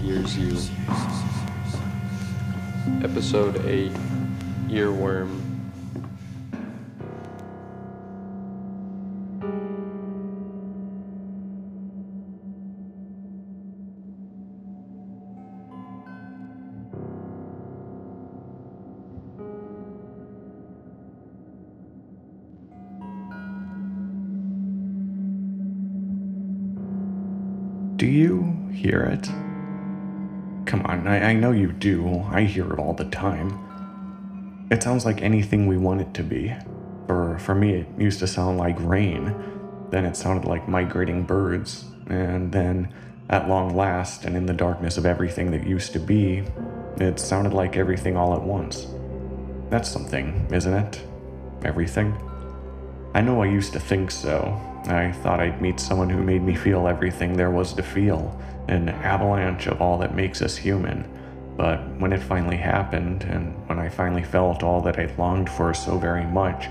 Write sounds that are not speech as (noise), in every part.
hears you. Episode 8 Earworm. Do you hear it? Come on, I, I know you do. I hear it all the time. It sounds like anything we want it to be. For, for me, it used to sound like rain. Then it sounded like migrating birds. And then, at long last, and in the darkness of everything that used to be, it sounded like everything all at once. That's something, isn't it? Everything? I know I used to think so, I thought I'd meet someone who made me feel everything there was to feel, an avalanche of all that makes us human. But when it finally happened, and when I finally felt all that I longed for so very much,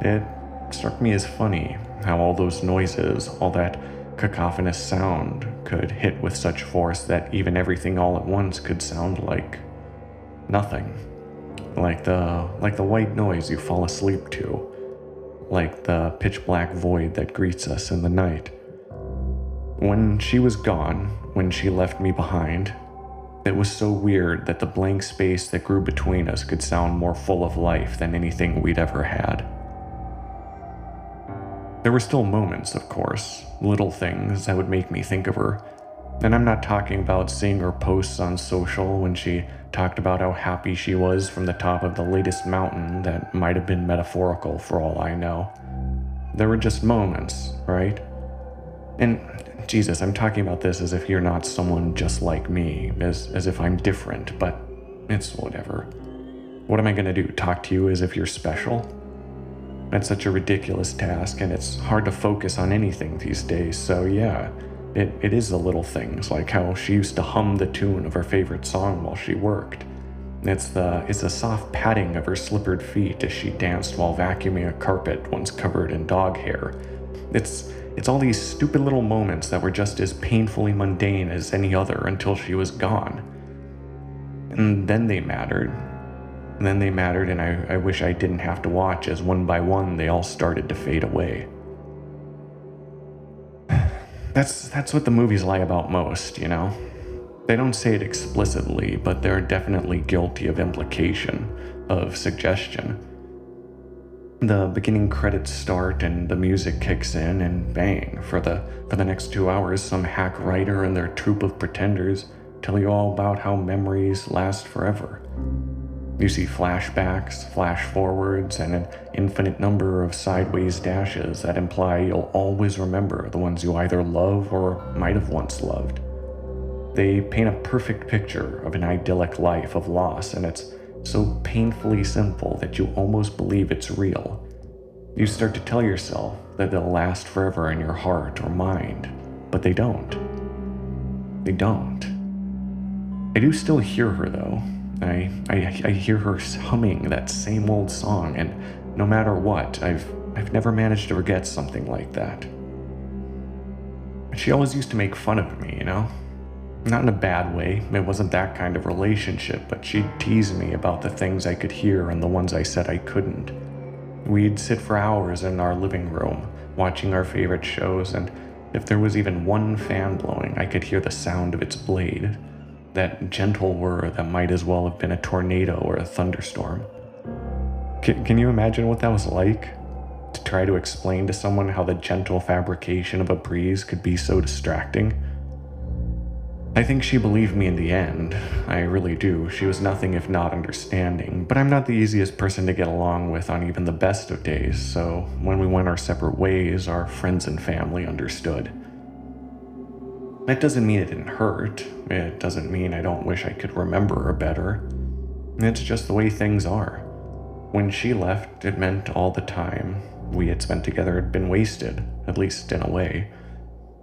it struck me as funny how all those noises, all that cacophonous sound, could hit with such force that even everything all at once could sound like nothing. Like the like the white noise you fall asleep to like the pitch black void that greets us in the night. When she was gone, when she left me behind, it was so weird that the blank space that grew between us could sound more full of life than anything we'd ever had. There were still moments, of course, little things that would make me think of her. And I'm not talking about seeing her posts on social when she talked about how happy she was from the top of the latest mountain that might have been metaphorical for all I know. There were just moments, right? And Jesus, I'm talking about this as if you're not someone just like me, as, as if I'm different, but it's whatever. What am I gonna do? Talk to you as if you're special? That's such a ridiculous task, and it's hard to focus on anything these days, so yeah. It, it is the little things, like how she used to hum the tune of her favorite song while she worked. It's the, it's the soft padding of her slippered feet as she danced while vacuuming a carpet once covered in dog hair. It's, it's all these stupid little moments that were just as painfully mundane as any other until she was gone. And then they mattered. And then they mattered, and I, I wish I didn't have to watch as one by one they all started to fade away. That's that's what the movies lie about most, you know. They don't say it explicitly, but they're definitely guilty of implication, of suggestion. The beginning credits start and the music kicks in and bang, for the for the next 2 hours some hack writer and their troupe of pretenders tell you all about how memories last forever. You see flashbacks, flash forwards, and an infinite number of sideways dashes that imply you'll always remember the ones you either love or might have once loved. They paint a perfect picture of an idyllic life of loss, and it's so painfully simple that you almost believe it's real. You start to tell yourself that they'll last forever in your heart or mind, but they don't. They don't. I do still hear her, though, I, I, I hear her humming that same old song, and no matter what, I've, I've never managed to forget something like that. She always used to make fun of me, you know? Not in a bad way, it wasn't that kind of relationship, but she'd tease me about the things I could hear and the ones I said I couldn't. We'd sit for hours in our living room, watching our favorite shows, and if there was even one fan blowing, I could hear the sound of its blade that gentle whir that might as well have been a tornado or a thunderstorm. Can, can you imagine what that was like? To try to explain to someone how the gentle fabrication of a breeze could be so distracting? I think she believed me in the end. I really do. She was nothing if not understanding, but I'm not the easiest person to get along with on even the best of days, so when we went our separate ways, our friends and family understood. That doesn't mean it didn't hurt. It doesn't mean I don't wish I could remember her better. It's just the way things are. When she left, it meant all the time we had spent together had been wasted, at least in a way.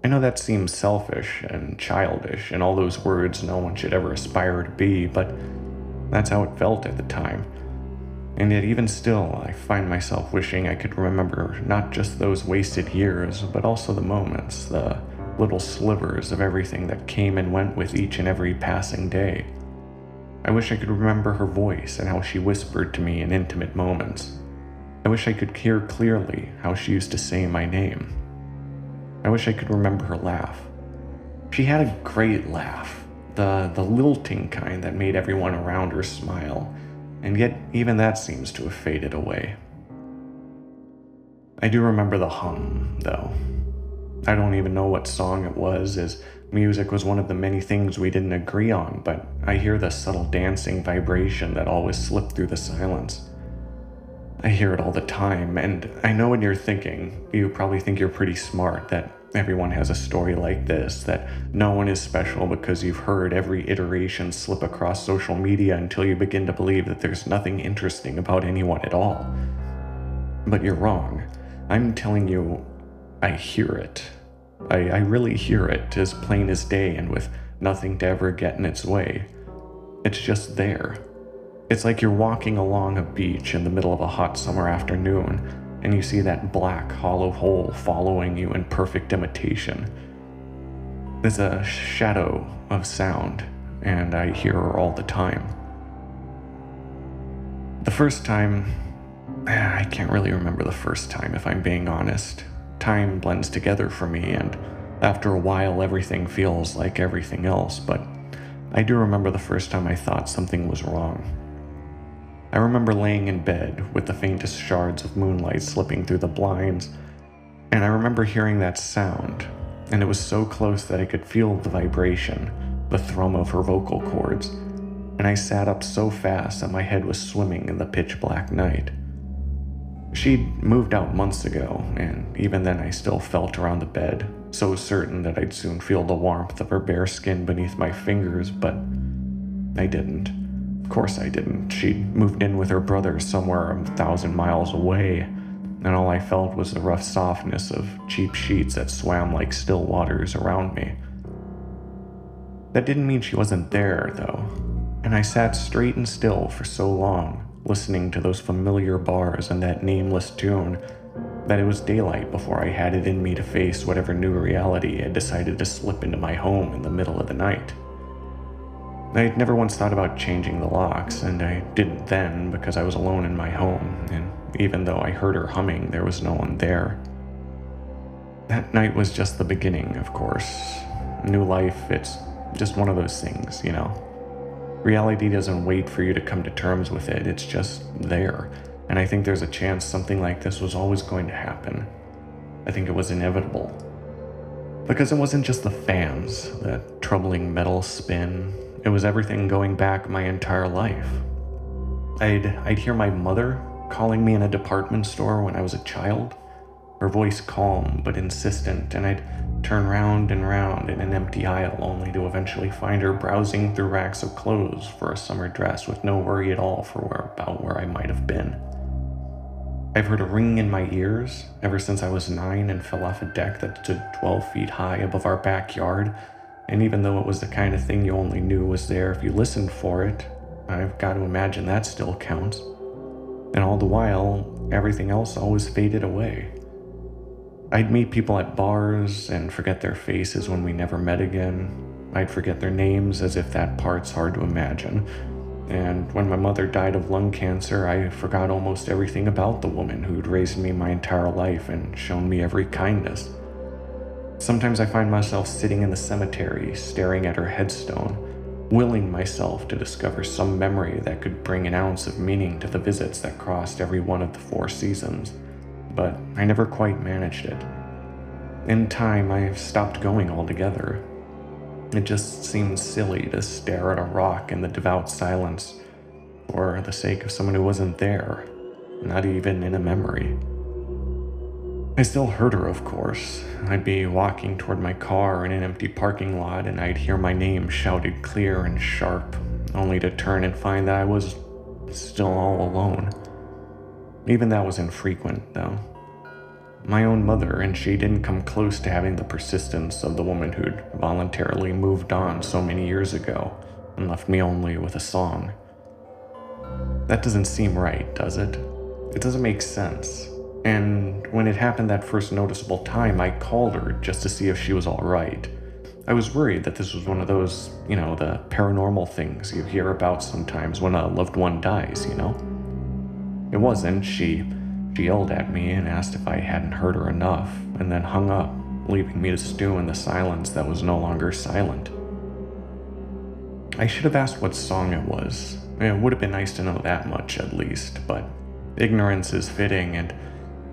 I know that seems selfish and childish, and all those words no one should ever aspire to be, but that's how it felt at the time. And yet, even still, I find myself wishing I could remember not just those wasted years, but also the moments, the little slivers of everything that came and went with each and every passing day. I wish I could remember her voice and how she whispered to me in intimate moments. I wish I could hear clearly how she used to say my name. I wish I could remember her laugh. She had a great laugh, the, the lilting kind that made everyone around her smile, and yet even that seems to have faded away. I do remember the hum, though. I don't even know what song it was, as music was one of the many things we didn't agree on, but I hear the subtle dancing vibration that always slipped through the silence. I hear it all the time, and I know what you're thinking. You probably think you're pretty smart, that everyone has a story like this, that no one is special because you've heard every iteration slip across social media until you begin to believe that there's nothing interesting about anyone at all. But you're wrong. I'm telling you, I hear it. I, I really hear it as plain as day and with nothing to ever get in its way. It's just there. It's like you're walking along a beach in the middle of a hot summer afternoon and you see that black hollow hole following you in perfect imitation. There's a shadow of sound, and I hear her all the time. The first time, (sighs) I can't really remember the first time if I'm being honest. Time blends together for me, and after a while, everything feels like everything else, but I do remember the first time I thought something was wrong. I remember laying in bed with the faintest shards of moonlight slipping through the blinds, and I remember hearing that sound, and it was so close that I could feel the vibration, the thrum of her vocal cords, and I sat up so fast that my head was swimming in the pitch black night. She'd moved out months ago, and even then I still felt around the bed, so certain that I'd soon feel the warmth of her bare skin beneath my fingers, but I didn't Of course I didn't. She'd moved in with her brother somewhere a thousand miles away, and all I felt was the rough softness of cheap sheets that swam like still waters around me. That didn't mean she wasn't there, though, and I sat straight and still for so long, listening to those familiar bars and that nameless tune, that it was daylight before I had it in me to face whatever new reality had decided to slip into my home in the middle of the night. I had never once thought about changing the locks, and I didn't then because I was alone in my home, and even though I heard her humming, there was no one there. That night was just the beginning, of course. New life, it's just one of those things, you know. Reality doesn't wait for you to come to terms with it, it's just there. And I think there's a chance something like this was always going to happen. I think it was inevitable. Because it wasn't just the fans, that troubling metal spin, it was everything going back my entire life. I'd, I'd hear my mother calling me in a department store when I was a child, her voice calm but insistent, and I'd turn round and round in an empty aisle only to eventually find her browsing through racks of clothes for a summer dress with no worry at all for where, about where I might have been. I've heard a ringing in my ears ever since I was nine and fell off a deck that stood 12 feet high above our backyard and even though it was the kind of thing you only knew was there if you listened for it, I've got to imagine that still counts. And all the while, everything else always faded away. I'd meet people at bars and forget their faces when we never met again. I'd forget their names as if that part's hard to imagine. And when my mother died of lung cancer, I forgot almost everything about the woman who'd raised me my entire life and shown me every kindness. Sometimes I find myself sitting in the cemetery, staring at her headstone, willing myself to discover some memory that could bring an ounce of meaning to the visits that crossed every one of the four seasons, but I never quite managed it. In time, I stopped going altogether. It just seemed silly to stare at a rock in the devout silence for the sake of someone who wasn't there, not even in a memory. I still heard her, of course. I'd be walking toward my car in an empty parking lot and I'd hear my name shouted clear and sharp, only to turn and find that I was still all alone. Even that was infrequent, though. My own mother, and she didn't come close to having the persistence of the woman who'd voluntarily moved on so many years ago and left me only with a song. That doesn't seem right, does it? It doesn't make sense. And when it happened that first noticeable time, I called her just to see if she was alright. I was worried that this was one of those, you know, the paranormal things you hear about sometimes when a loved one dies, you know? It wasn't. She, she yelled at me and asked if I hadn't heard her enough, and then hung up, leaving me to stew in the silence that was no longer silent. I should have asked what song it was. It would have been nice to know that much, at least, but ignorance is fitting, and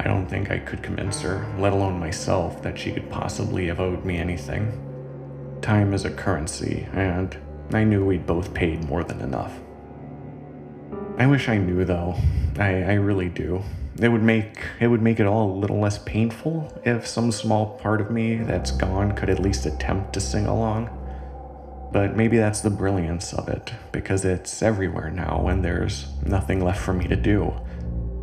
I don't think I could convince her, let alone myself, that she could possibly have owed me anything. Time is a currency, and I knew we'd both paid more than enough. I wish I knew though. I, I really do. It would make it would make it all a little less painful if some small part of me that's gone could at least attempt to sing along. But maybe that's the brilliance of it, because it's everywhere now and there's nothing left for me to do.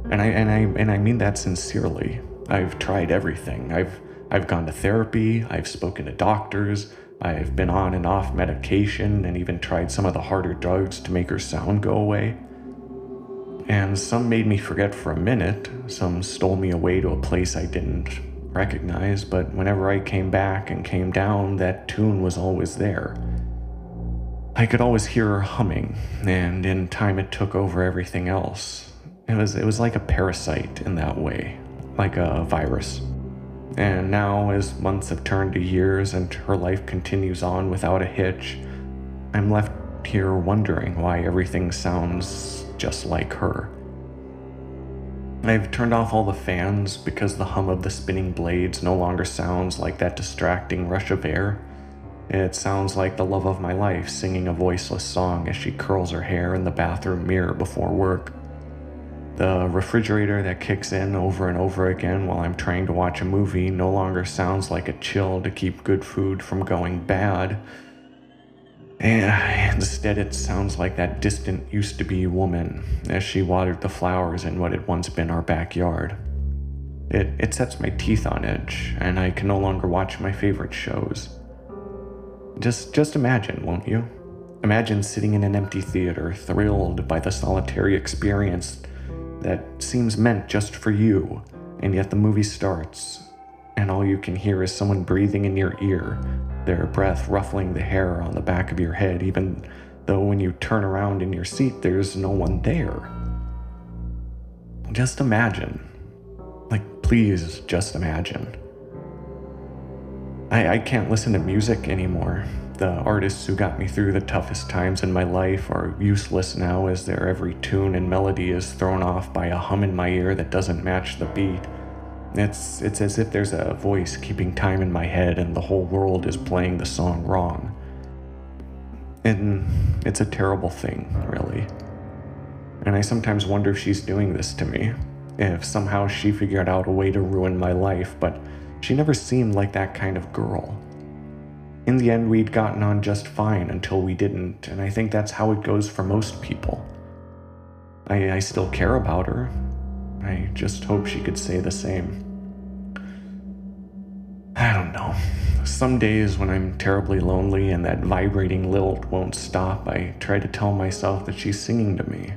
And I and I and I mean that sincerely. I've tried everything. I've I've gone to therapy, I've spoken to doctors, I've been on and off medication and even tried some of the harder drugs to make her sound go away. And some made me forget for a minute, some stole me away to a place I didn't recognize, but whenever I came back and came down, that tune was always there. I could always hear her humming, and in time it took over everything else. It was it was like a parasite in that way, like a virus. And now, as months have turned to years and her life continues on without a hitch, I'm left here wondering why everything sounds just like her. I've turned off all the fans because the hum of the spinning blades no longer sounds like that distracting rush of air. It sounds like the love of my life singing a voiceless song as she curls her hair in the bathroom mirror before work. The refrigerator that kicks in over and over again while I'm trying to watch a movie no longer sounds like a chill to keep good food from going bad. And instead, it sounds like that distant used to be woman as she watered the flowers in what had once been our backyard. It, it sets my teeth on edge, and I can no longer watch my favorite shows. Just, just imagine, won't you? Imagine sitting in an empty theater, thrilled by the solitary experience that seems meant just for you, and yet the movie starts, and all you can hear is someone breathing in your ear, their breath ruffling the hair on the back of your head, even though when you turn around in your seat, there's no one there. Just imagine. Like, please just imagine. I, I can't listen to music anymore. The artists who got me through the toughest times in my life are useless now as their every tune and melody is thrown off by a hum in my ear that doesn't match the beat. It's, it's as if there's a voice keeping time in my head and the whole world is playing the song wrong. And it's a terrible thing, really. And I sometimes wonder if she's doing this to me. If somehow she figured out a way to ruin my life, but she never seemed like that kind of girl. In the end, we'd gotten on just fine until we didn't, and I think that's how it goes for most people. I, I still care about her. I just hope she could say the same. I don't know. Some days when I'm terribly lonely and that vibrating lilt won't stop, I try to tell myself that she's singing to me.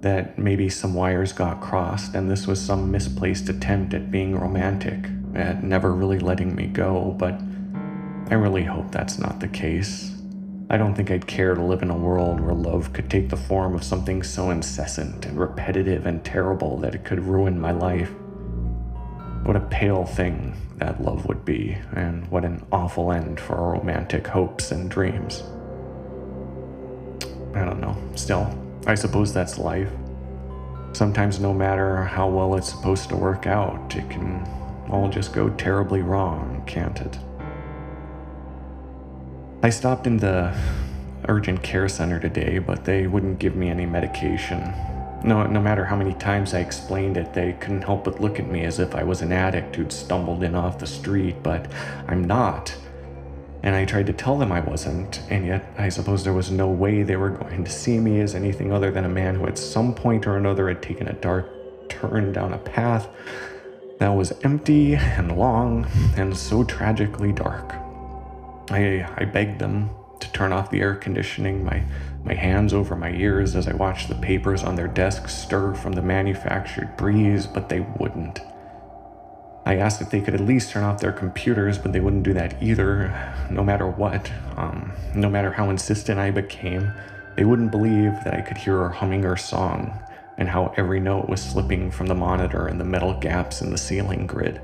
That maybe some wires got crossed and this was some misplaced attempt at being romantic, at never really letting me go, but I really hope that's not the case. I don't think I'd care to live in a world where love could take the form of something so incessant and repetitive and terrible that it could ruin my life. What a pale thing that love would be, and what an awful end for our romantic hopes and dreams. I don't know. Still, I suppose that's life. Sometimes, no matter how well it's supposed to work out, it can all just go terribly wrong, can't it? I stopped in the urgent care center today, but they wouldn't give me any medication. No, no matter how many times I explained it, they couldn't help but look at me as if I was an addict who'd stumbled in off the street, but I'm not. And I tried to tell them I wasn't, and yet I suppose there was no way they were going to see me as anything other than a man who at some point or another had taken a dark turn down a path that was empty and long and so tragically dark. I, I begged them to turn off the air conditioning, my, my hands over my ears as I watched the papers on their desks stir from the manufactured breeze, but they wouldn't. I asked if they could at least turn off their computers, but they wouldn't do that either, (sighs) no matter what. Um, no matter how insistent I became, they wouldn't believe that I could hear her humming her song and how every note was slipping from the monitor and the metal gaps in the ceiling grid.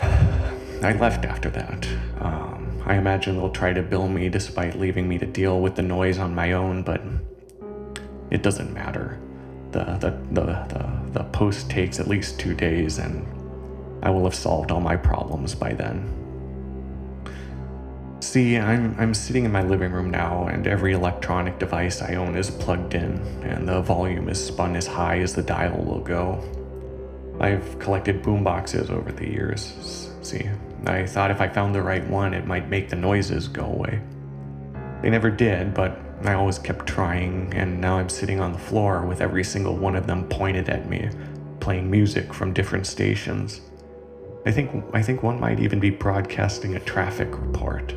(sighs) I left after that. Um, I imagine they'll try to bill me despite leaving me to deal with the noise on my own, but it doesn't matter. The, the, the, the, the post takes at least two days, and I will have solved all my problems by then. See, I'm, I'm sitting in my living room now, and every electronic device I own is plugged in, and the volume is spun as high as the dial will go. I've collected boomboxes over the years. See, I thought if I found the right one, it might make the noises go away. They never did, but I always kept trying, and now I'm sitting on the floor with every single one of them pointed at me, playing music from different stations. I think I think one might even be broadcasting a traffic report.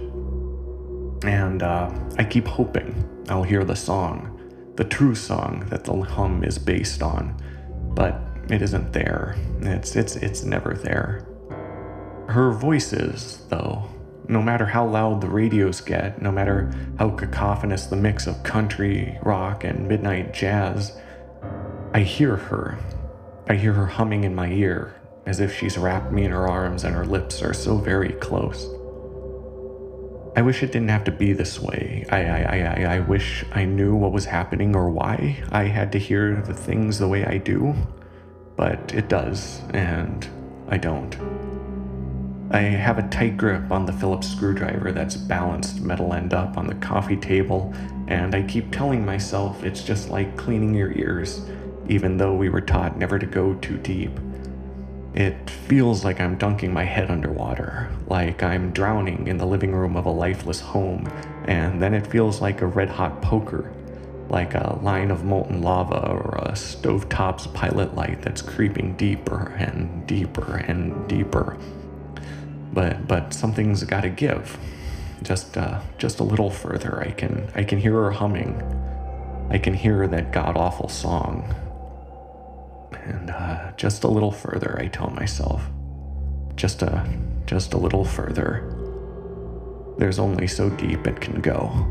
And uh, I keep hoping I'll hear the song, the true song that the hum is based on, but it isn't there. It's it's it's never there. Her voice is, though. No matter how loud the radios get, no matter how cacophonous the mix of country, rock, and midnight jazz, I hear her. I hear her humming in my ear, as if she's wrapped me in her arms and her lips are so very close. I wish it didn't have to be this way. I, I, I, I wish I knew what was happening or why I had to hear the things the way I do, but it does, and I don't. I have a tight grip on the Phillips screwdriver that's balanced metal end up on the coffee table, and I keep telling myself it's just like cleaning your ears, even though we were taught never to go too deep. It feels like I'm dunking my head underwater, like I'm drowning in the living room of a lifeless home, and then it feels like a red hot poker, like a line of molten lava or a stovetop's pilot light that's creeping deeper and deeper and deeper but but something's got to give. Just uh, just a little further, I can I can hear her humming. I can hear that god awful song. And uh, just a little further, I tell myself. Just a just a little further. There's only so deep it can go.